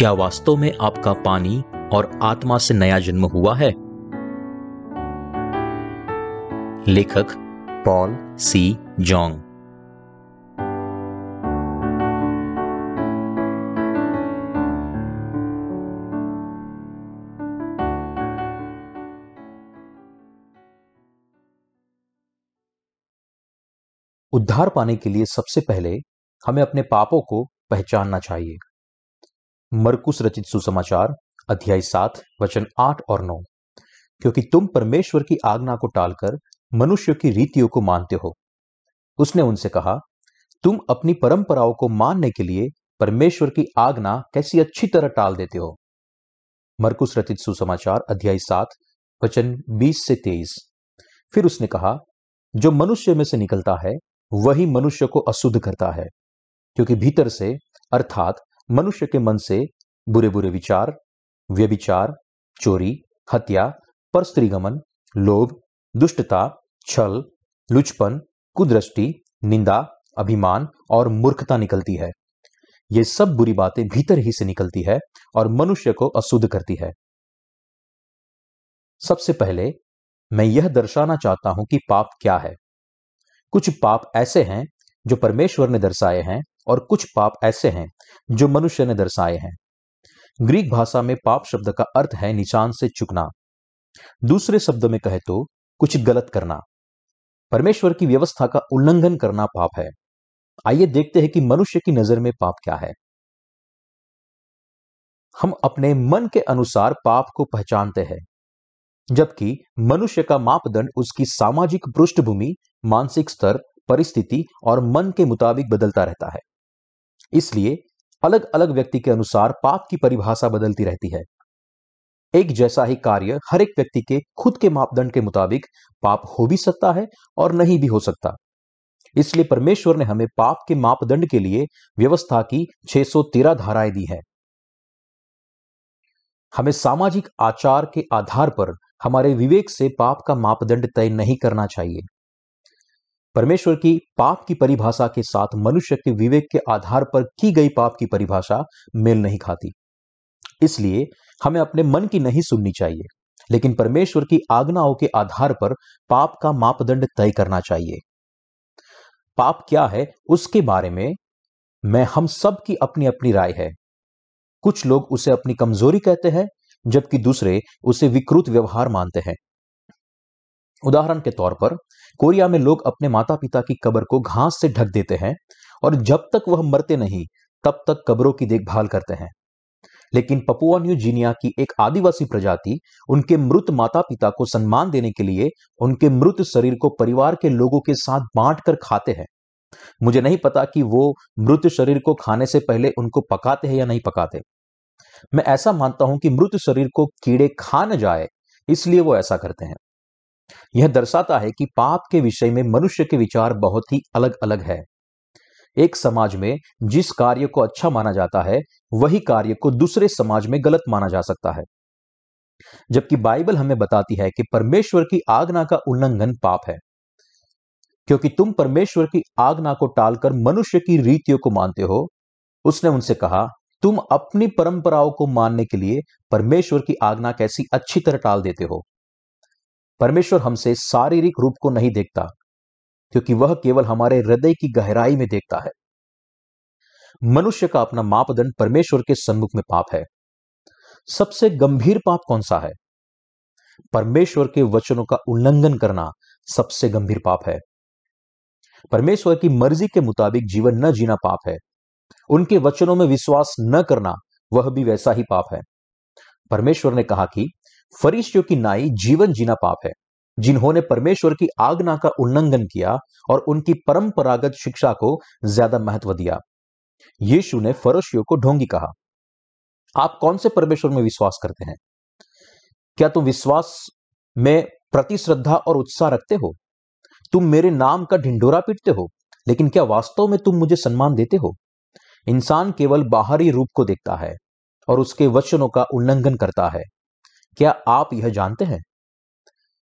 क्या वास्तव में आपका पानी और आत्मा से नया जन्म हुआ है? लेखक पॉल सी. जॉन्ग उद्धार पाने के लिए सबसे पहले हमें अपने पापों को पहचानना चाहिए। मरकुस रचित सुसमाचार, अध्याय सात, वचन आठ और नौ। क्योंकि तुम परमेश्वर की आज्ञा को टालकर मनुष्य की रीतियों को मानते हो। उसने उनसे कहा, तुम अपनी परंपराओं को मानने के लिए परमेश्वर की आज्ञा कैसी अच्छी तरह टाल देते हो? मरकुस रचित सुसमाचार, अध्याय सात, वचन बीस से तेईस। फिर उसने कहा, जो मनुष्य में से निकलता है, वही मनुष्य को अशुद्ध करता है, क्योंकि भीतर से, अर्थात मनुष्य के मन से बुरे बुरे विचार, व्यभिचार, चोरी, हत्या, परस्त्रीगमन, लोभ, दुष्टता, छल, लुचपन, कुदृष्टि, निंदा, अभिमान और मूर्खता निकलती है। ये सब बुरी बातें भीतर ही से निकलती है और मनुष्य को अशुद्ध करती है। सबसे पहले, मैं यह दर्शाना चाहता हूँ कि पाप क्या है। कुछ पाप ऐसे हैं जो परमेश्वर ने दर्शाए हैं और कुछ पाप ऐसे हैं, जो मनुष्य ने दर्शाए हैं। ग्रीक भाषा में पाप शब्द का अर्थ है निशान से चुकना। दूसरे शब्द में कहे तो कुछ गलत करना। परमेश्वर की व्यवस्था का उल्लंघन करना पाप है। आइए देखते हैं कि मनुष्य की नज़र में पाप क्या है। हम अपने मन के अनुसार पाप को पहचानते हैं, जबकि मनुष्य का मापदंड उसकी सामाजिक पृष्ठभूमि, मानसिक स्तर, परिस्थिति और मन के मुताबिक बदलता रहता है। इसलिए अलग अलग व्यक्ति के अनुसार पाप की परिभाषा बदलती रहती है। एक जैसा ही कार्य हर एक व्यक्ति के खुद के मापदंड के मुताबिक पाप हो भी सकता है और नहीं भी हो सकता। इसलिए परमेश्वर ने हमें पाप के मापदंड के लिए व्यवस्था की 613 धाराएँ दी है। हमें सामाजिक आचार के आधार पर हमारे विवेक से पाप का मापदंड तय नहीं करना चाहिए। परमेश्वर की पाप की परिभाषा के साथ मनुष्य के विवेक के आधार पर की गई पाप की परिभाषा मेल नहीं खाती। इसलिए हमें अपने मन की नहीं सुननी चाहिए, लेकिन परमेश्वर की आज्ञाओं के आधार पर पाप का मापदंड तय करना चाहिए। पाप क्या है, उसके बारे में मैं हम सब की अपनी अपनी राय है। कुछ लोग उसे अपनी कमज़ोरी कहते हैं, जबकि दूसरे उसे विकृत व्यवहार मानते हैं। उदाहरण के तौर पर कोरिया में लोग अपने माता पिता की कब्र को घास से ढक देते हैं और जब तक वह मरते नहीं, तब तक कब्रों की देखभाल करते हैं। लेकिन पपुआ न्यू जीनिया की एक आदिवासी प्रजाति उनके मृत माता पिता को सम्मान देने के लिए उनके मृत शरीर को परिवार के लोगों के साथ बांट कर खाते हैं। मुझे नहीं पता कि वो मृत शरीर को खाने से पहले उनको पकाते हैं या नहीं पकाते। मैं ऐसा मानता हूँ कि मृत शरीर को कीड़े खा न जाए, इसलिए वो ऐसा करते हैं। यह दर्शाता है कि पाप के विषय में मनुष्य के विचार बहुत ही अलग अलग है। एक समाज में जिस कार्य को अच्छा माना जाता है, वही कार्य को दूसरे समाज में गलत माना जा सकता है। जबकि बाइबल हमें बताती है कि परमेश्वर की आज्ञा का उल्लंघन पाप है। क्योंकि तुम परमेश्वर की आज्ञा को टालकर मनुष्य की रीतियों को मानते हो, उसने उनसे कहा, तुम अपनी परंपराओं को मानने के लिए परमेश्वर की आज्ञा कैसी अच्छी तरह टाल देते हो। परमेश्वर हमसे शारीरिक रूप को नहीं देखता, क्योंकि वह केवल हमारे हृदय की गहराई में देखता है। मनुष्य का अपना मापदंड परमेश्वर के सम्मुख में पाप है। सबसे गंभीर पाप कौन सा है? परमेश्वर के वचनों का उल्लंघन करना सबसे गंभीर पाप है। परमेश्वर की मर्ज़ी के मुताबिक जीवन न जीना पाप है। उनके वचनों में विश्वास न करना वह भी वैसा ही पाप है। परमेश्वर ने कहा कि फरीशियों की नाई जीवन जीना पाप है, जिन्होंने परमेश्वर की आज्ञा का उल्लंघन किया और उनकी परंपरागत शिक्षा को ज़्यादा महत्व दिया। यीशु ने फरोशियों को ढोंगी कहा, आप कौन से परमेश्वर में विश्वास करते हैं? क्या तुम विश्वास में प्रति श्रद्धा और उत्साह रखते हो? तुम मेरे नाम का ढिंडोरा पीटते हो, लेकिन क्या वास्तव में तुम मुझे सम्मान देते हो? इंसान केवल बाहरी रूप को देखता है और उसके वचनों का उल्लंघन करता है। क्या आप यह जानते हैं?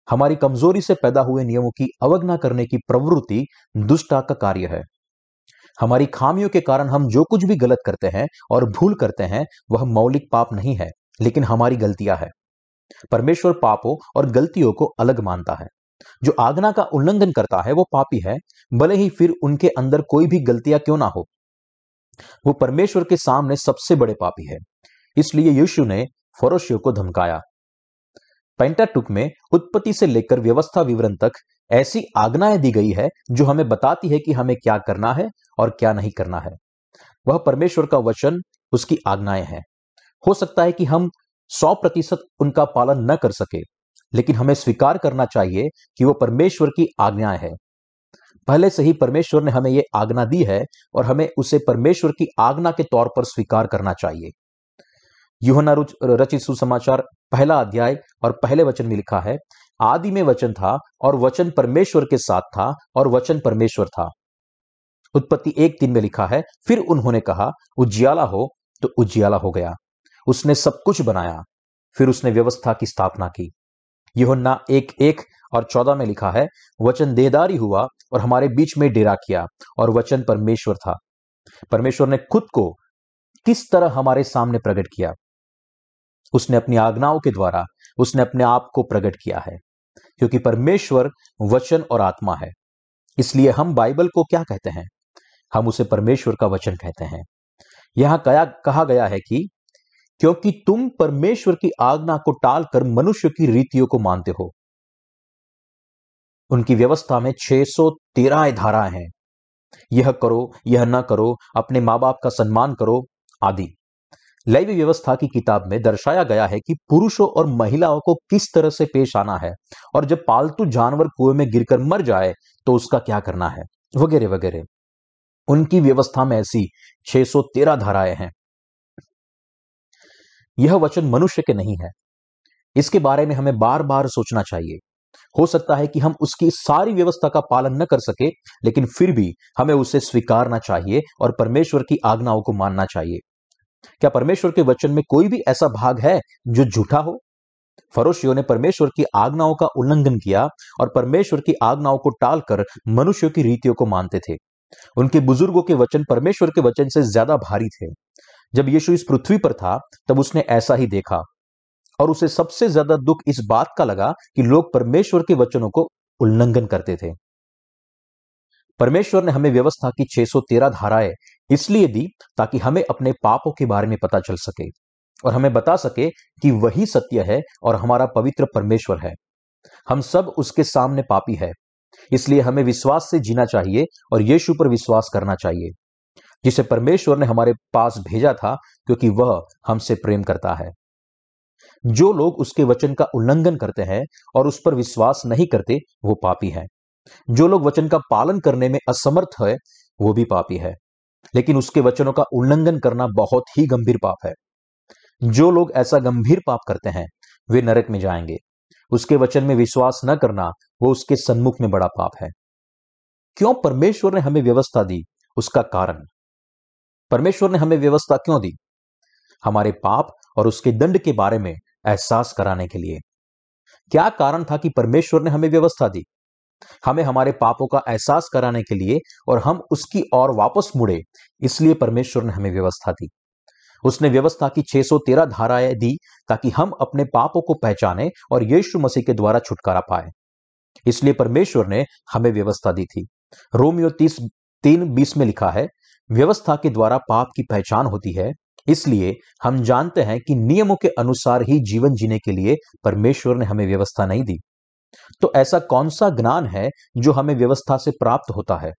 हमारी कमज़ोरी से पैदा हुए नियमों की अवज्ञा करने की प्रवृत्ति दुष्टा का कार्य है। हमारी खामियों के कारण हम जो कुछ भी गलत करते हैं और भूल करते हैं, वह मौलिक पाप नहीं है, लेकिन हमारी गलतियाँ है। परमेश्वर पापों और गलतियों को अलग मानता है। जो आज्ञा का उल्लंघन करता है, वो पापी है, भले ही फिर उनके अंदर कोई भी गलतियाँ क्यों ना हो। वो परमेश्वर के सामने सबसे बड़े पापी है, इसलिए यीशु ने फरोशियों को धमकाया। पेंटाटुक में उत्पत्ति से लेकर व्यवस्था विवरण तक ऐसी आज्ञाएँ दी गई है जो हमें बताती है कि हमें क्या करना है और क्या नहीं करना है। वह परमेश्वर का वचन, उसकी आज्ञाएँ हैं। हो सकता है कि हम सौ प्रतिशत उनका पालन न कर सके, लेकिन हमें स्वीकार करना चाहिए कि वह परमेश्वर की आज्ञाएँ है। पहले से ही परमेश्वर ने हमें यह आज्ञा दी है और हमें उसे परमेश्वर की आज्ञा के तौर पर स्वीकार करना चाहिए। युहना रचित सुसमाचार, पहला अध्याय और पहले वचन में लिखा है, आदि में वचन था और वचन परमेश्वर के साथ था और वचन परमेश्वर था। उत्पत्ति एक तीन में लिखा है, फिर उन्होंने कहा, उज्याला हो तो उज्याला हो गया। उसने सब कुछ बनाया। फिर उसने व्यवस्था की स्थापना की। योहन्ना एक एक और चौदह में लिखा है, वचन देदारी हुआ और हमारे बीच में डेरा किया और वचन परमेश्वर था। परमेश्वर ने खुद को किस तरह हमारे सामने प्रकट किया? उसने अपनी आज्ञाओं के द्वारा, उसने अपने आप को प्रकट किया है। क्योंकि परमेश्वर वचन और आत्मा है। इसलिए हम बाइबल को क्या कहते हैं? हम उसे परमेश्वर का वचन कहते हैं। यहाँ कया, कहा गया है कि, क्योंकि तुम परमेश्वर की आज्ञा को टालकर मनुष्य की रीतियों को मानते हो। उनकी व्यवस्था में 613 धाराएँ हैं। यह करो, यह न करो, अपने माँ बाप का सम्मान करो, आदि। लैवी व्यवस्था की किताब में दर्शाया गया है कि पुरुषों और महिलाओं को किस तरह से पेश आना है और जब पालतू जानवर कुएँ में गिरकर मर जाए तो उसका क्या करना है? वगैरह वगैरह। उनकी व्यवस्था में ऐसी 613 धाराएँ हैं। यह वचन मनुष्य के नहीं है। इसके बारे में हमें बार बार सोचना चाहिए। हो सकता है कि हम उसकी सारी व्यवस्था का पालन न कर सके, लेकिन फिर भी हमें उसे स्वीकारना चाहिए और परमेश्वर की आज्ञाओं को मानना चाहिए। क्या परमेश्वर के वचन में कोई भी ऐसा भाग है जो झूठा हो? फरोशियों ने परमेश्वर की आज्ञाओं का उल्लंघन किया और परमेश्वर की आज्ञाओं को टालकर मनुष्यों की रीतियों को मानते थे। उनके बुज़ुर्गों के वचन परमेश्वर के वचन से ज़्यादा भारी थे। जब यीशु इस पृथ्वी पर था, तब उसने ऐसा ही देखा और उसे सबसे ज़्यादा दुख इस बात का लगा कि लोग परमेश्वर के वचनों को उल्लंघन करते थे। परमेश्वर ने हमें व्यवस्था की 613 धाराएँ इसलिए दी ताकि हमें अपने पापों के बारे में पता चल सके और हमें बता सके कि वही सत्य है और हमारा पवित्र परमेश्वर है। हम सब उसके सामने पापी है। इसलिए हमें विश्वास से जीना चाहिए और यीशु पर विश्वास करना चाहिए, जिसे परमेश्वर ने हमारे पास भेजा था क्योंकि वह हमसे प्रेम करता है। जो लोग उसके वचन का उल्लंघन करते हैं और उस पर विश्वास नहीं करते, वो पापी है। जो लोग वचन का पालन करने में असमर्थ है, वो भी पापी है। लेकिन उसके वचनों का उल्लंघन करना बहुत ही गंभीर पाप है। जो लोग ऐसा गंभीर पाप करते हैं, वे नरक में जाएँगे। उसके वचन में विश्वास न करना, वो उसके सन्मुख में बड़ा पाप है। क्यों परमेश्वर ने हमें व्यवस्था दी? उसका कारण। परमेश्वर ने हमें व्यवस्था क्यों दी? हमारे पाप और उसके दंड के बारे में एहसास कराने के लिए। क्या कारण था कि परमेश्वर ने हमें व्यवस्था दी? हमें हमारे पापों का एहसास कराने के लिए और हम उसकी ओर वापस मुड़े, इसलिए परमेश्वर ने हमें व्यवस्था दी। उसने व्यवस्था की 613 धाराएँ दी ताकि हम अपने पापों को पहचाने और यीशु मसीह के द्वारा छुटकारा पाए। इसलिए परमेश्वर ने हमें व्यवस्था दी थी। रोमियो तीस, तीन, बीस में लिखा है, व्यवस्था के द्वारा पाप की पहचान होती है, इसलिए हम जानते हैं कि नियमों के अनुसार ही जीवन जीने के लिए परमेश्वर ने हमें व्यवस्था नहीं दी। तो ऐसा कौन सा ज्ञान है जो हमें व्यवस्था से प्राप्त होता है?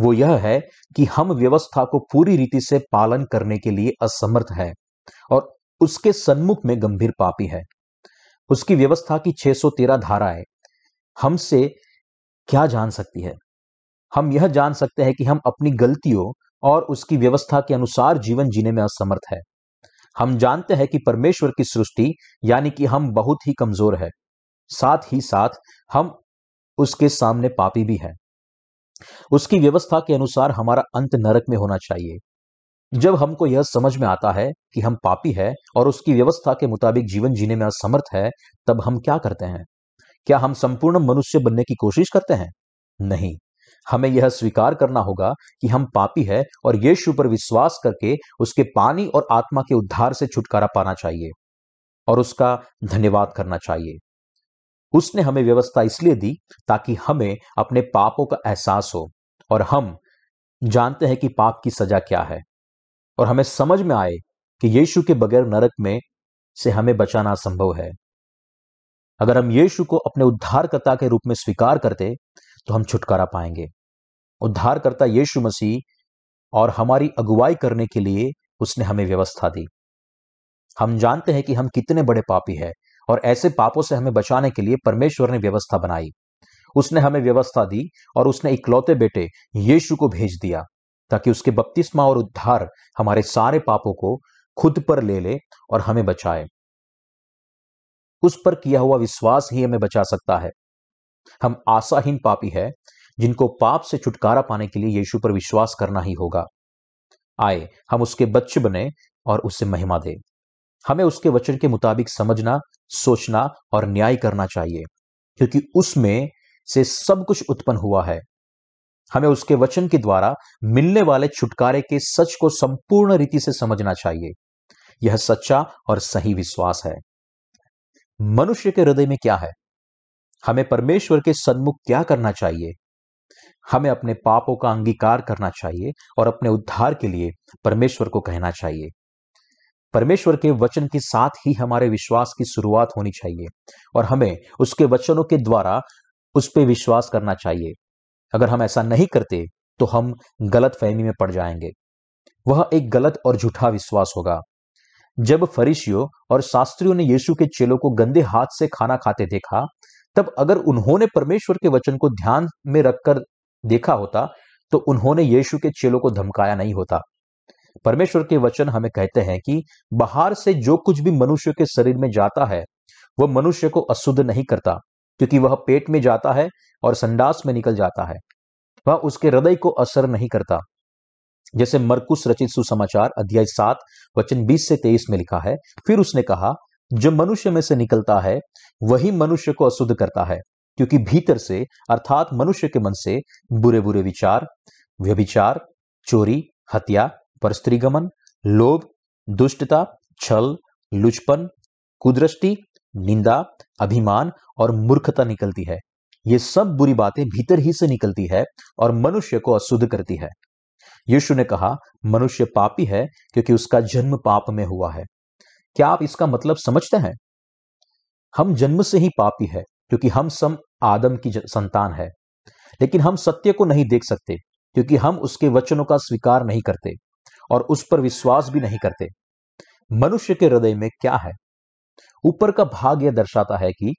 वो यह है कि हम व्यवस्था को पूरी रीति से पालन करने के लिए असमर्थ है और उसके सन्मुख में गंभीर पापी है। उसकी व्यवस्था की 613 धाराएँ हमसे क्या जान सकती है? हम यह जान सकते हैं कि हम अपनी गलतियों और उसकी व्यवस्था के अनुसार जीवन जीने में असमर्थ है। हम जानते हैं कि परमेश्वर की सृष्टि, यानी कि हम बहुत ही कमज़ोर है। साथ ही साथ हम उसके सामने पापी भी हैं। उसकी व्यवस्था के अनुसार हमारा अंत नरक में होना चाहिए। जब हमको यह समझ में आता है कि हम पापी है और उसकी व्यवस्था के मुताबिक जीवन जीने में असमर्थ है, तब हम क्या करते हैं? क्या हम संपूर्ण मनुष्य बनने की कोशिश करते हैं? नहीं। हमें यह स्वीकार करना होगा कि हम पापी है और यीशु पर विश्वास करके उसके पानी और आत्मा के उद्धार से छुटकारा पाना चाहिए और उसका धन्यवाद करना चाहिए। उसने हमें व्यवस्था इसलिए दी ताकि हमें अपने पापों का एहसास हो और हम जानते हैं कि पाप की सजा क्या है। और हमें समझ में आए कि यीशु के बगैर नरक में से हमें बचाना संभव है। अगर हम यीशु को अपने उद्धारकर्ता के रूप में स्वीकार करते तो हम छुटकारा पाएँगे। उद्धारकर्ता यीशु मसीह और हमारी अगुवाई करने के लिए उसने हमें व्यवस्था दी। हम जानते हैं कि हम कितने बड़े पापी हैं। और ऐसे पापों से हमें बचाने के लिए परमेश्वर ने व्यवस्था बनाई। उसने हमें व्यवस्था दी और उसने इकलौते बेटे यीशु को भेज दिया, ताकि उसके बपतिस्मा और उद्धार हमारे सारे पापों को खुद पर ले ले और हमें बचाए। उस पर किया हुआ विश्वास ही हमें बचा सकता है। हम आशाहीन पापी है, जिनको पाप से छुटकारा पाने के लिए यीशु पर विश्वास करना ही होगा। आए, हम उसके बच्चे बने और उससे महिमा दे। हमें उसके वचन के मुताबिक समझना, सोचना और न्याय करना चाहिए, क्योंकि उसमें से सब कुछ उत्पन्न हुआ है। हमें उसके वचन के द्वारा मिलने वाले छुटकारे के सच को संपूर्ण रीति से समझना चाहिए। यह सच्चा और सही विश्वास है। मनुष्य के हृदय में क्या है? हमें परमेश्वर के सन्मुख क्या करना चाहिए? हमें अपने पापों का अंगीकार करना चाहिए और अपने उद्धार के लिए परमेश्वर को कहना चाहिए। परमेश्वर के वचन के साथ ही हमारे विश्वास की शुरुआत होनी चाहिए और हमें उसके वचनों के द्वारा उस पर विश्वास करना चाहिए। अगर हम ऐसा नहीं करते तो हम गलत फहमी में पड़ जाएँगे। वह एक गलत और झूठा विश्वास होगा। जब फरीशियों और शास्त्रियों ने यीशु के चेलों को गंदे हाथ से खाना खाते देखा, तब अगर उन्होंने परमेश्वर के वचन को ध्यान में रखकर देखा होता तो उन्होंने यीशु के चेलों को धमकाया नहीं होता। परमेश्वर के वचन हमें कहते हैं कि बाहर से जो कुछ भी मनुष्य के शरीर में जाता है, वह मनुष्य को अशुद्ध नहीं करता, क्योंकि वह पेट में जाता है और संडास में निकल जाता है। वह उसके हृदय को असर नहीं करता। जैसे मरकुस रचित सुसमाचार अध्याय सात, वचन बीस से तेईस में लिखा है, फिर उसने कहा, जो मनुष्य में से निकलता है, वही मनुष्य को अशुद्ध करता है, क्योंकि भीतर से, अर्थात मनुष्य के मन से बुरे बुरे विचार, व्यभिचार, चोरी, हत्या परस्त्रीगमन, लोभ, दुष्टता, छल, लुचपन, कुदृष्टि, निंदा, अभिमान और मूर्खता निकलती है। ये सब बुरी बातें भीतर ही से निकलती है और मनुष्य को अशुद्ध करती है। यीशु ने कहा, मनुष्य पापी है क्योंकि उसका जन्म पाप में हुआ है। क्या आप इसका मतलब समझते हैं? हम जन्म से ही पापी है, क्योंकि हम सम, आदम की संतान है। लेकिन हम सत्य को नहीं देख सकते, क्योंकि हम उसके वचनों का स्वीकार नहीं करते। और उस पर विश्वास भी नहीं करते। मनुष्य के हृदय में क्या है? ऊपर का भाग यह दर्शाता है कि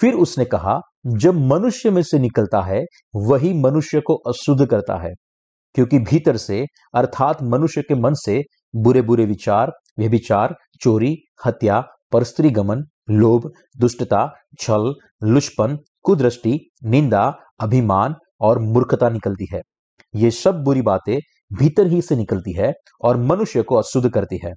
फिर उसने कहा, जब मनुष्य में से निकलता है, वही मनुष्य को अशुद्ध करता है, क्योंकि भीतर से, अर्थात मनुष्य के मन से बुरे बुरे विचार, व्यभिचार, चोरी, हत्या, परस्त्री गमन, लोभ, दुष्टता, छल, लुष्पन, कुदृष्टि, निंदा, अभिमान और मूर्खता निकलती है। ये सब बुरी बातें भीतर ही से निकलती है और मनुष्य को अशुद्ध करती है।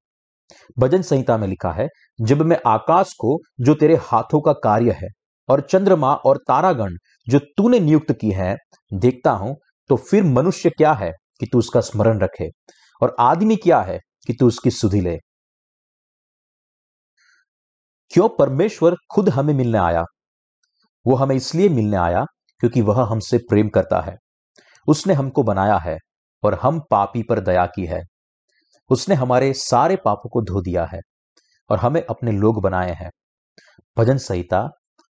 भजन संहिता में लिखा है, जब मैं आकाश को, जो तेरे हाथों का कार्य है, और चंद्रमा और तारागण, जो तूने नियुक्त की है, देखता हूँ तो फिर मनुष्य क्या है कि तू उसका स्मरण रखे, और आदमी क्या है कि तू उसकी सुधि ले? क्यों परमेश्वर खुद हमें मिलने आया? वो हमें इसलिए मिलने आया क्योंकि वह हमसे प्रेम करता है। उसने हमको बनाया है और हम पापी पर दया की है। उसने हमारे सारे पापों को धो दिया है और हमें अपने लोग बनाए हैं। भजन संहिता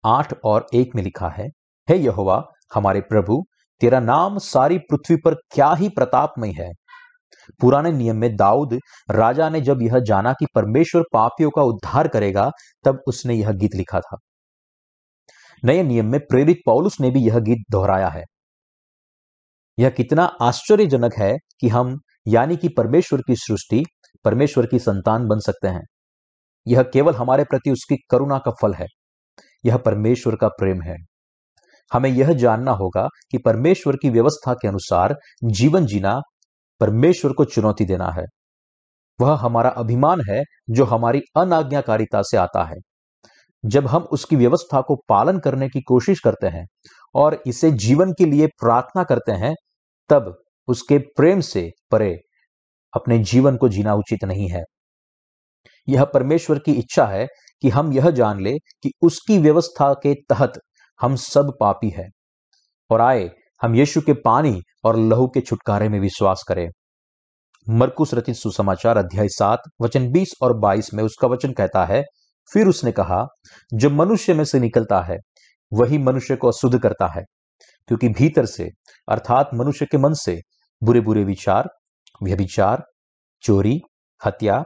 आठ और एक में लिखा है, हे यहोवा, हमारे प्रभु, तेरा नाम सारी पृथ्वी पर क्या ही प्रतापमय है? पुराने नियम में दाऊद राजा ने जब यह जाना कि परमेश्वर पापियों का उद्धार करेगा, तब उसने यह गीत लिखा था। नए नियम में प्रेरित पौलुस ने भी यह गीत दोहराया है। यह कितना आश्चर्यजनक है कि हम, यानी कि परमेश्वर की सृष्टि, परमेश्वर की संतान बन सकते हैं। यह केवल हमारे प्रति उसकी करुणा का फल है। यह परमेश्वर का प्रेम है। हमें यह जानना होगा कि परमेश्वर की व्यवस्था के अनुसार जीवन जीना परमेश्वर को चुनौती देना है। वह हमारा अभिमान है जो हमारी अनाज्ञाकारिता से आता है। जब हम उसकी व्यवस्था को पालन करने की कोशिश करते हैं और इसे जीवन के लिए प्रार्थना करते हैं तब उसके प्रेम से परे अपने जीवन को जीना उचित नहीं है। यह परमेश्वर की इच्छा है कि हम यह जान ले कि उसकी व्यवस्था के तहत हम सब पापी है और आए हम यीशु के पानी और लहू के छुटकारे में विश्वास करें। मरकुस रचित सुसमाचार अध्याय सात, वचन बीस और बाईस में उसका वचन कहता है, फिर उसने कहा, जो मनुष्य में से निकलता है, वही मनुष्य को अशुद्ध करता है। क्योंकि भीतर से, अर्थात मनुष्य के मन से बुरे बुरे विचार, व्यभिचार, चोरी, हत्या,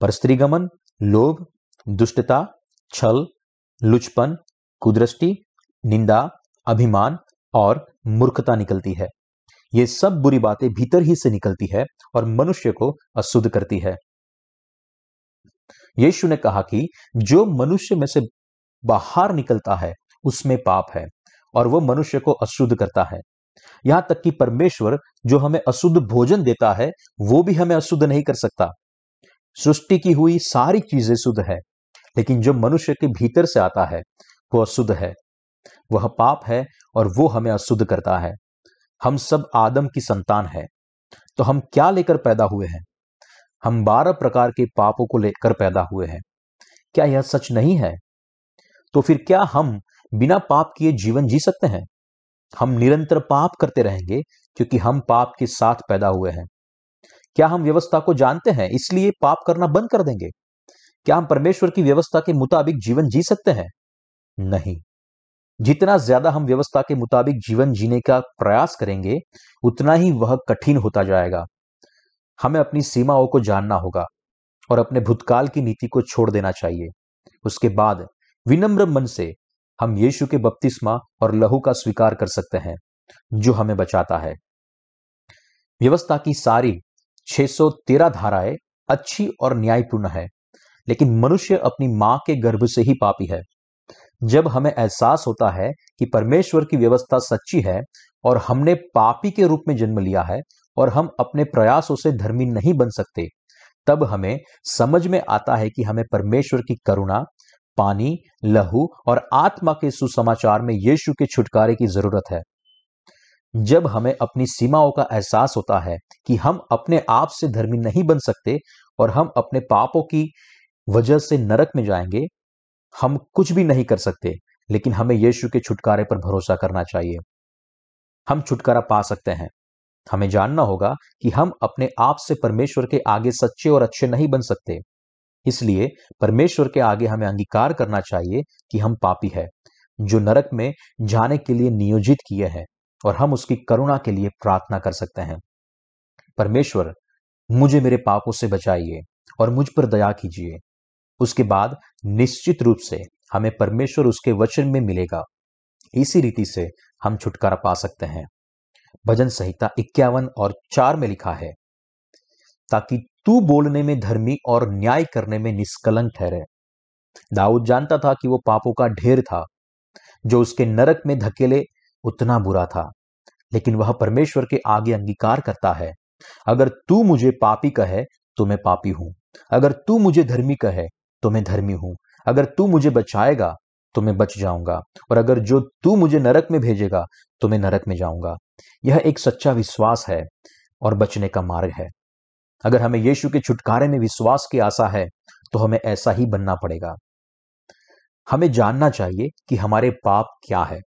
परस्त्रीगमन, लोभ, दुष्टता, छल, लुचपन, कुदृष्टि, निंदा, अभिमान और मूर्खता निकलती है। ये सब बुरी बातें भीतर ही से निकलती है और मनुष्य को अशुद्ध करती है। यीशु ने कहा कि जो मनुष्य में से बाहर निकलता है, उसमें पाप है। और वो मनुष्य को अशुद्ध करता है। यहाँ तक कि परमेश्वर जो हमें अशुद्ध भोजन देता है, वो भी हमें अशुद्ध नहीं कर सकता। सृष्टि की हुई सारी चीज़ें शुद्ध है, लेकिन जो मनुष्य के भीतर से आता है, वो अशुद्ध है। वह पाप है और वो हमें अशुद्ध करता है। हम सब आदम की संतान है तो हम क्या लेकर पैदा हुए हैं? हम बारह प्रकार के पापों को लेकर पैदा हुए हैं। क्या यह सच नहीं है? तो फिर क्या हम बिना पाप किए जीवन जी सकते हैं। हम निरंतर पाप करते रहेंगे क्योंकि हम पाप के साथ पैदा हुए हैं। क्या हम व्यवस्था को जानते हैं, इसलिए पाप करना बंद कर देंगे? क्या हम परमेश्वर की व्यवस्था के मुताबिक जीवन जी सकते हैं? नहीं। जितना ज़्यादा हम व्यवस्था के मुताबिक जीवन जीने का प्रयास करेंगे, उतना ही वह कठिन होता जाएगा। हमें अपनी सीमाओं को जानना होगा और अपने भूतकाल की नीति को छोड़ देना चाहिए। उसके बाद विनम्र मन से हम यीशु के बपतिस्मा और लहू का स्वीकार कर सकते हैं, जो हमें बचाता है। व्यवस्था की सारी 613 धाराएँ अच्छी और न्यायपूर्ण है, लेकिन मनुष्य अपनी माँ के गर्भ से ही पापी है। जब हमें एहसास होता है कि परमेश्वर की व्यवस्था सच्ची है और हमने पापी के रूप में जन्म लिया है और हम अपने प्रयासों से धर्मी नहीं बन सकते, तब हमें समझ में आता है कि हमें परमेश्वर की करुणा पानी, लहू और आत्मा के सुसमाचार में यीशु के छुटकारे की ज़रूरत है। जब हमें अपनी सीमाओं का एहसास होता है कि हम अपने आप से धर्मी नहीं बन सकते और हम अपने पापों की वजह से नरक में जाएँगे, हम कुछ भी नहीं कर सकते, लेकिन हमें यीशु के छुटकारे पर भरोसा करना चाहिए। हम छुटकारा पा सकते हैं। हमें जानना होगा कि हम अपने आप से परमेश्वर के आगे सच्चे और अच्छे नहीं बन सकते। इसलिए परमेश्वर के आगे हमें अंगीकार करना चाहिए कि हम पापी है, जो नरक में जाने के लिए नियोजित किए हैं और हम उसकी करुणा के लिए प्रार्थना कर सकते हैं। परमेश्वर, मुझे मेरे पापों से बचाइए और मुझ पर दया कीजिए। उसके बाद निश्चित रूप से हमें परमेश्वर उसके वचन में मिलेगा। इसी रीति से हम छुटकारा पा सकते हैं। भजन संहिता इक्यावन और चार में लिखा है, ताकि तू बोलने में धर्मी और न्याय करने में निष्कलंक ठहरे। दाऊद जानता था कि वो पापों का ढेर था, जो उसके नरक में धकेले उतना बुरा था। लेकिन वह परमेश्वर के आगे अंगीकार करता है। अगर तू मुझे पापी कहे तो मैं पापी हूँ। अगर तू मुझे धर्मी कहे तो मैं धर्मी हूँ। अगर तू मुझे बचाएगा तो मैं बच जाऊँगा। और अगर जो तू मुझे नरक में भेजेगा तो मैं नरक में जाऊँगा। यह एक सच्चा विश्वास है और बचने का मार्ग है। अगर हमें यीशु के छुटकारे में विश्वास की आशा है तो हमें ऐसा ही बनना पड़ेगा। हमें जानना चाहिए कि हमारे पाप क्या है।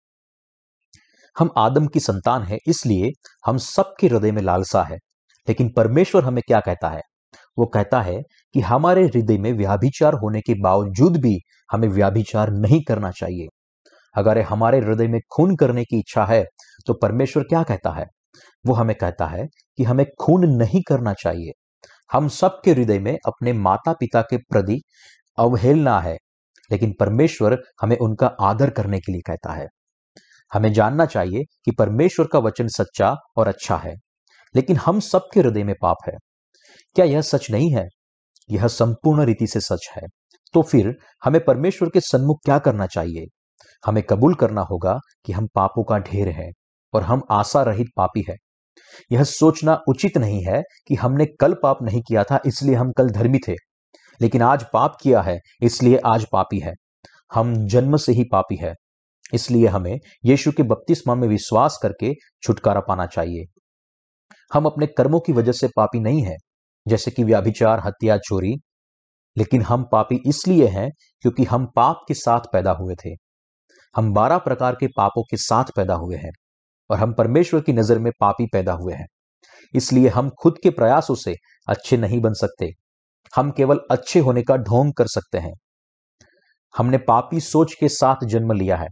हम आदम की संतान है, इसलिए हम सबके हृदय में लालसा है। लेकिन परमेश्वर हमें क्या कहता है? वो कहता है कि हमारे हृदय में व्याभिचार होने के बावजूद भी हमें व्याभिचार नहीं करना चाहिए। अगर हमारे हृदय में खून करने की इच्छा है तो परमेश्वर क्या कहता है? वो हमें कहता है कि हमें खून नहीं करना चाहिए। हम सबके हृदय में अपने माता पिता के प्रति अवहेलना है, लेकिन परमेश्वर हमें उनका आदर करने के लिए कहता है। हमें जानना चाहिए कि परमेश्वर का वचन सच्चा और अच्छा है, लेकिन हम सबके हृदय में पाप है। क्या यह सच नहीं है? यह संपूर्ण रीति से सच है। तो फिर हमें परमेश्वर के सन्मुख क्या करना चाहिए? हमें कबूल करना होगा कि हम पापों का ढेर है और हम आशा रहित पापी है। यह सोचना उचित नहीं है कि हमने कल पाप नहीं किया था, इसलिए हम कल धर्मी थे। लेकिन आज पाप किया है, इसलिए आज पापी है। हम जन्म से ही पापी है, इसलिए हमें यीशु के बपतिस्मा में विश्वास करके छुटकारा पाना चाहिए। हम अपने कर्मों की वजह से पापी नहीं है, जैसे कि व्याभिचार, हत्या, चोरी। लेकिन हम पापी इसलिए हैं क्योंकि हम पाप के साथ पैदा हुए थे। हम बारह प्रकार के पापों के साथ पैदा हुए हैं। और हम परमेश्वर की नज़र में पापी पैदा हुए हैं। इसलिए हम खुद के प्रयासों से अच्छे नहीं बन सकते। हम केवल अच्छे होने का ढोंग कर सकते हैं। हमने पापी सोच के साथ जन्म लिया है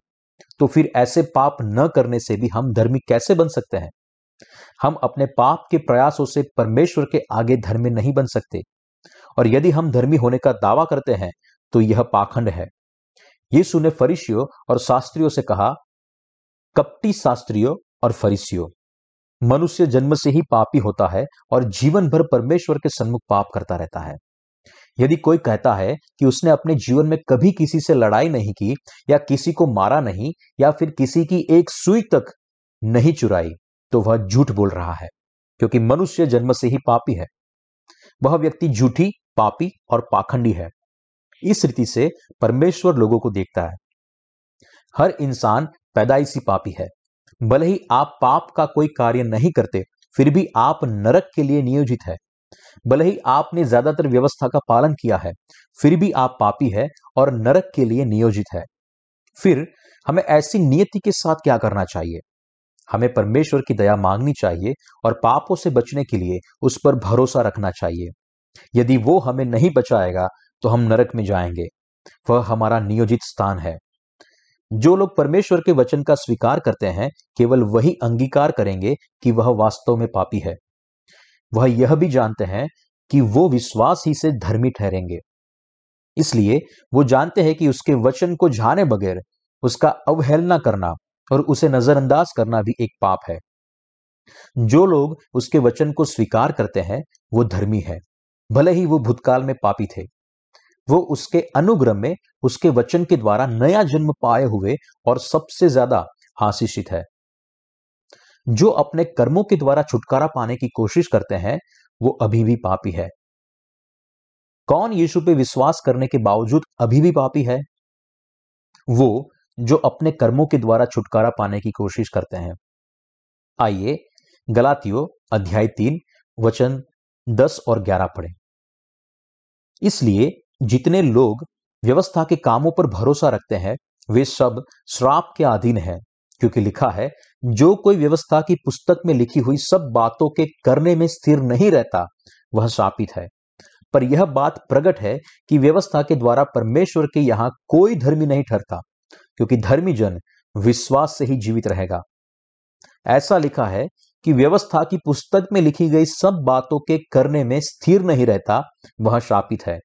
तो फिर ऐसे पाप न करने से भी हम धर्मी कैसे बन सकते हैं? हम अपने पाप के प्रयासों से परमेश्वर के आगे धर्मी नहीं बन सकते। और यदि हम धर्मी होने का दावा करते हैं तो यह पाखंड है। यीशु ने फरीसियों और शास्त्रियों से कहा, कपटी शास्त्रियों और फरीसियों। मनुष्य जन्म से ही पापी होता है और जीवन भर परमेश्वर के सन्मुख पाप करता रहता है। यदि कोई कहता है कि उसने अपने जीवन में कभी किसी से लड़ाई नहीं की, या किसी को मारा नहीं, या फिर किसी की एक सुई तक नहीं चुराई तो वह झूठ बोल रहा है, क्योंकि मनुष्य जन्म से ही पापी है। वह व्यक्ति झूठी, पापी और पाखंडी है। इस रीति से परमेश्वर लोगों को देखता है। हर इंसान पैदाइशी पापी है। भले ही आप पाप का कोई कार्य नहीं करते, फिर भी आप नरक के लिए नियोजित है। भले ही आपने ज़्यादातर व्यवस्था का पालन किया है, फिर भी आप पापी है और नरक के लिए नियोजित है। फिर हमें ऐसी नियति के साथ क्या करना चाहिए? हमें परमेश्वर की दया मांगनी चाहिए और पापों से बचने के लिए उस पर भरोसा रखना चाहिए। यदि वो हमें नहीं बचाएगा तो हम नरक में जाएँगे। वह हमारा नियोजित स्थान है। जो लोग परमेश्वर के वचन का स्वीकार करते हैं, केवल वही अंगीकार करेंगे कि वह वास्तव में पापी है। वह यह भी जानते हैं कि वो विश्वास ही से धर्मी ठहरेंगे। इसलिए वो जानते हैं कि उसके वचन को जाने बगैर उसका अवहेलना करना और उसे नजरअंदाज करना भी एक पाप है। जो लोग उसके वचन को स्वीकार करते हैं, वो धर्मी है, भले ही वो भूतकाल में पापी थे। वो उसके अनुग्रह में उसके वचन के द्वारा नया जन्म पाए हुए और सबसे ज़्यादा आशीषित है। जो अपने कर्मों के द्वारा छुटकारा पाने की कोशिश करते हैं, वो अभी भी पापी है। कौन यीशु पे विश्वास करने के बावजूद अभी भी पापी है? वो जो अपने कर्मों के द्वारा छुटकारा पाने की कोशिश करते हैं। आइए गलातियो अध्याय तीन, वचन दस और ग्यारह पढ़े। इसलिए जितने लोग व्यवस्था के कामों पर भरोसा रखते हैं, वे सब श्राप के अधीन है, क्योंकि लिखा है, जो कोई व्यवस्था की पुस्तक में लिखी हुई सब बातों के करने में स्थिर नहीं रहता, वह शापित है। पर यह बात प्रकट है कि व्यवस्था के द्वारा परमेश्वर के यहाँ कोई धर्मी नहीं ठहरता, क्योंकि धर्मी जन विश्वास से ही जीवित रहेगा। ऐसा लिखा है कि व्यवस्था की पुस्तक में लिखी गई सब बातों के करने में स्थिर नहीं रहता, वह शापित है।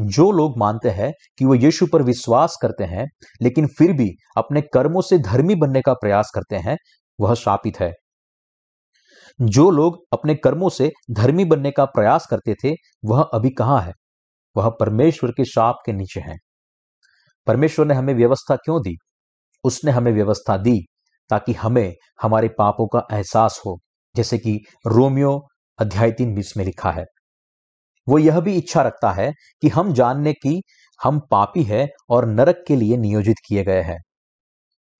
जो लोग मानते हैं कि वो यीशु पर विश्वास करते हैं, लेकिन फिर भी अपने कर्मों से धर्मी बनने का प्रयास करते हैं, वह शापित है। जो लोग अपने कर्मों से धर्मी बनने का प्रयास करते थे, वह अभी कहाँ है? वह परमेश्वर के शाप के नीचे है। परमेश्वर ने हमें व्यवस्था क्यों दी? उसने हमें व्यवस्था दी ताकि हमें हमारे पापों का एहसास हो, जैसे कि रोमियो अध्याय तीन बीस में लिखा है। वो यह भी इच्छा रखता है कि हम जानने की हम पापी है और नरक के लिए नियोजित किए गए हैं।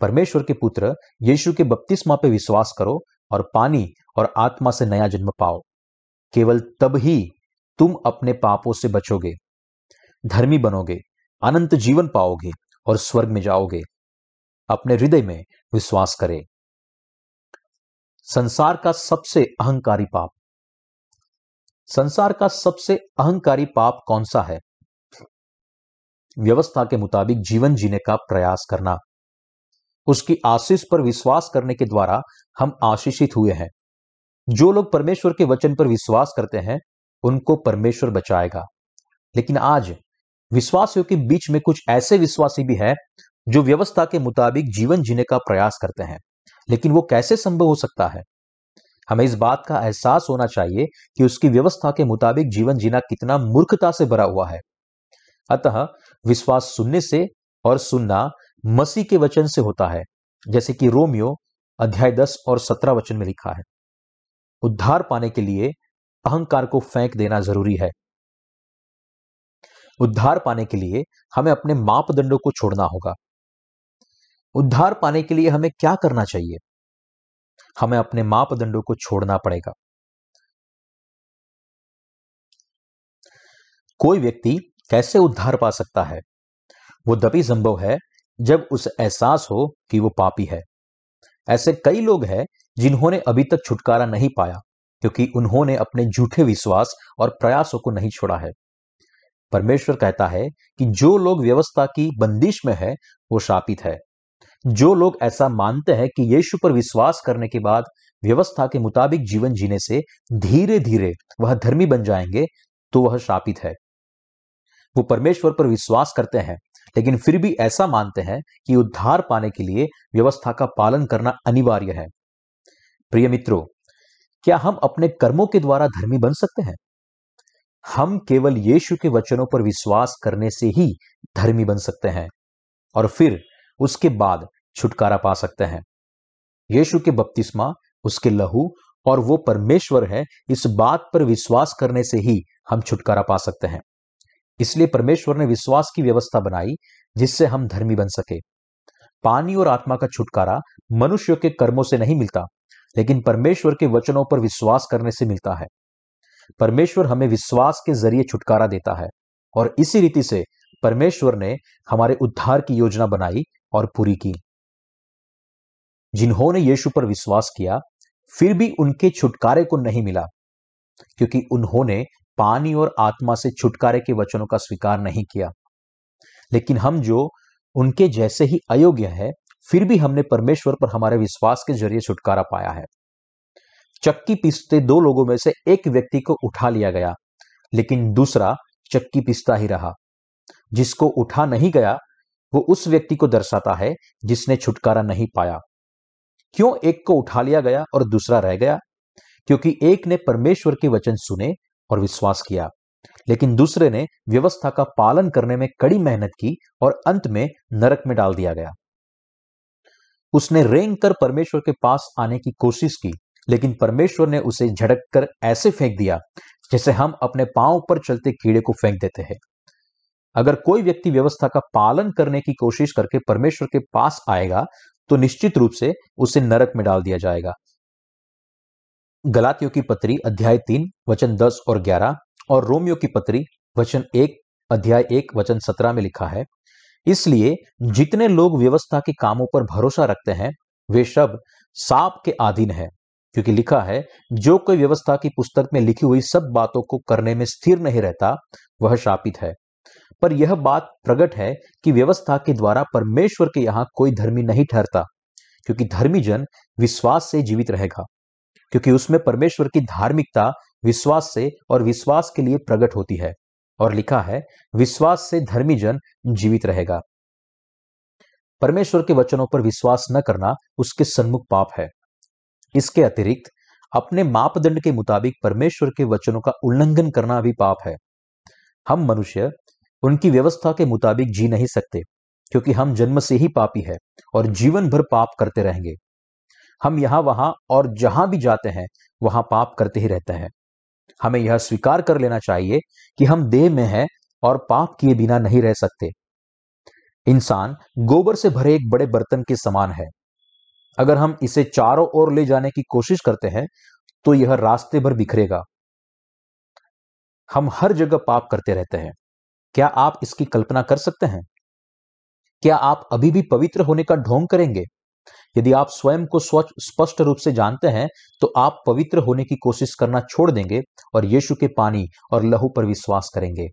परमेश्वर के पुत्र, यीशु के बपतिस्मा पे विश्वास करो और पानी और आत्मा से नया जन्म पाओ। केवल तब ही तुम अपने पापों से बचोगे, धर्मी बनोगे, अनंत जीवन पाओगे और स्वर्ग में जाओगे। अपने हृदय में विश्वास करें। संसार का सबसे अहंकारी पाप। संसार का सबसे अहंकारी पाप कौन सा है? व्यवस्था के मुताबिक जीवन जीने का प्रयास करना। उसकी आशीष पर विश्वास करने के द्वारा हम आशीषित हुए हैं। जो लोग परमेश्वर के वचन पर विश्वास करते हैं, उनको परमेश्वर बचाएगा। लेकिन आज विश्वासियों के बीच में कुछ ऐसे विश्वासी भी है, जो व्यवस्था के मुताबिक जीवन जीने का प्रयास करते हैं। लेकिन वो कैसे संभव हो सकता है? हमें इस बात का एहसास होना चाहिए कि उसकी व्यवस्था के मुताबिक जीवन जीना कितना मूर्खता से भरा हुआ है। अतः विश्वास सुनने से और सुनना मसीह के वचन से होता है, जैसे कि रोमियो अध्याय दस और सत्रह वचन में लिखा है। उद्धार पाने के लिए अहंकार को फेंक देना ज़रूरी है। उद्धार पाने के लिए हमें अपने मापदंडों को छोड़ना होगा। उद्धार पाने के लिए हमें क्या करना चाहिए? हमें अपने मापदंडों को छोड़ना पड़ेगा। कोई व्यक्ति कैसे उद्धार पा सकता है? वो तभी संभव है जब उसे एहसास हो कि वो पापी है। ऐसे कई लोग हैं जिन्होंने अभी तक छुटकारा नहीं पाया, क्योंकि उन्होंने अपने झूठे विश्वास और प्रयासों को नहीं छोड़ा है। परमेश्वर कहता है कि जो लोग व्यवस्था की बंदिश में है, वो शापित है। जो लोग ऐसा मानते हैं कि यीशु पर विश्वास करने के बाद व्यवस्था के मुताबिक जीवन जीने से धीरे धीरे वह धर्मी बन जाएँगे तो वह शापित है। वो परमेश्वर पर विश्वास करते हैं, लेकिन फिर भी ऐसा मानते हैं कि उद्धार पाने के लिए व्यवस्था का पालन करना अनिवार्य है। प्रिय मित्रों, क्या हम अपने कर्मों के द्वारा धर्मी बन सकते हैं? हम केवल यीशु के वचनों पर विश्वास करने से ही धर्मी बन सकते हैं, और फिर उसके बाद छुटकारा पा सकते हैं। यीशु के बपतिस्मा, उसके लहू और वो परमेश्वर है, इस बात पर विश्वास करने से ही हम छुटकारा पा सकते हैं। इसलिए परमेश्वर ने विश्वास की व्यवस्था बनाई, जिससे हम धर्मी बन सके। पानी और आत्मा का छुटकारा मनुष्य के कर्मों से नहीं मिलता, लेकिन परमेश्वर के वचनों पर विश्वास करने से मिलता है। परमेश्वर हमें विश्वास के ज़रिए छुटकारा देता है, और इसी रीति से परमेश्वर ने हमारे उद्धार की योजना बनाई और पूरी की। जिन्होंने यीशु पर विश्वास किया, फिर भी उनके छुटकारे को नहीं मिला, क्योंकि उन्होंने पानी और आत्मा से छुटकारे के वचनों का स्वीकार नहीं किया। लेकिन हम जो उनके जैसे ही अयोग्य है, फिर भी हमने परमेश्वर पर हमारे विश्वास के ज़रिए छुटकारा पाया है। चक्की पीसते दो लोगों में से एक व्यक्ति को उठा लिया गया, लेकिन दूसरा चक्की पीसता ही रहा, जिसको उठा नहीं गया वो उस व्यक्ति को दर्शाता है जिसने छुटकारा नहीं पाया। क्यों एक को उठा लिया गया और दूसरा रह गया? क्योंकि एक ने परमेश्वर के वचन सुने और विश्वास किया, लेकिन दूसरे ने व्यवस्था का पालन करने में कड़ी मेहनत की और अंत में नरक में डाल दिया गया। उसने रेंग कर परमेश्वर के पास आने की कोशिश की, लेकिन परमेश्वर ने उसे झड़क कर ऐसे फेंक दिया, जैसे हम अपने पाँव पर चलते कीड़े को फेंक देते हैं। अगर कोई व्यक्ति व्यवस्था का पालन करने की कोशिश करके परमेश्वर के पास आएगा तो निश्चित रूप से उसे नरक में डाल दिया जाएगा। गलातियों की पत्री अध्याय तीन, वचन दस और ग्यारह, और रोमियो की पत्री, वचन एक, अध्याय एक, वचन सत्रह में लिखा है, इसलिए जितने लोग व्यवस्था के कामों पर भरोसा रखते हैं, वे सब साप के अधीन है, क्योंकि लिखा है, जो कोई व्यवस्था की पुस्तक में लिखी हुई सब बातों को करने में स्थिर नहीं रहता, वह शापित है। पर यह बात प्रकट है कि व्यवस्था के द्वारा परमेश्वर के यहाँ कोई धर्मी नहीं ठहरता, क्योंकि धर्मी जन विश्वास से जीवित रहेगा, क्योंकि उसमें परमेश्वर की धार्मिकता विश्वास से और विश्वास के लिए प्रकट होती है, और लिखा है, विश्वास से धर्मी जन जीवित रहेगा। परमेश्वर के वचनों पर विश्वास न करना उसके सन्मुख पाप है। इसके अतिरिक्त, अपने मापदंड के मुताबिक परमेश्वर के वचनों का उल्लंघन करना भी पाप है। हम मनुष्य उनकी व्यवस्था के मुताबिक जी नहीं सकते, क्योंकि हम जन्म से ही पापी है और जीवन भर पाप करते रहेंगे। हम यहाँ वहाँ और जहाँ भी जाते हैं, वहाँ पाप करते ही रहते हैं। हमें यह स्वीकार कर लेना चाहिए कि हम देह में हैं और पाप किए बिना नहीं रह सकते। इंसान गोबर से भरे एक बड़े बर्तन के समान है। अगर हम इसे चारों ओर ले जाने की कोशिश करते हैं तो यह रास्ते भर बिखरेगा। हम हर जगह पाप करते रहते हैं। क्या आप इसकी कल्पना कर सकते हैं? क्या आप अभी भी पवित्र होने का ढोंग करेंगे? यदि आप स्वयं को स्वच्छ स्पष्ट रूप से जानते हैं तो आप पवित्र होने की कोशिश करना छोड़ देंगे और यीशु के पानी और लहू पर विश्वास करेंगे।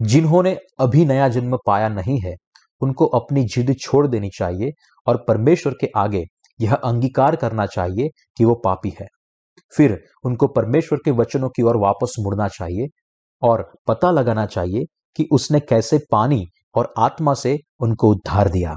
जिन्होंने अभी नया जन्म पाया नहीं है, उनको अपनी जिद छोड़ देनी चाहिए और परमेश्वर के आगे यह अंगीकार करना चाहिए कि वो पापी है। फिर उनको परमेश्वर के वचनों की ओर वापस मुड़ना चाहिए और पता लगाना चाहिए कि उसने कैसे पानी और आत्मा से उनको उद्धार दिया।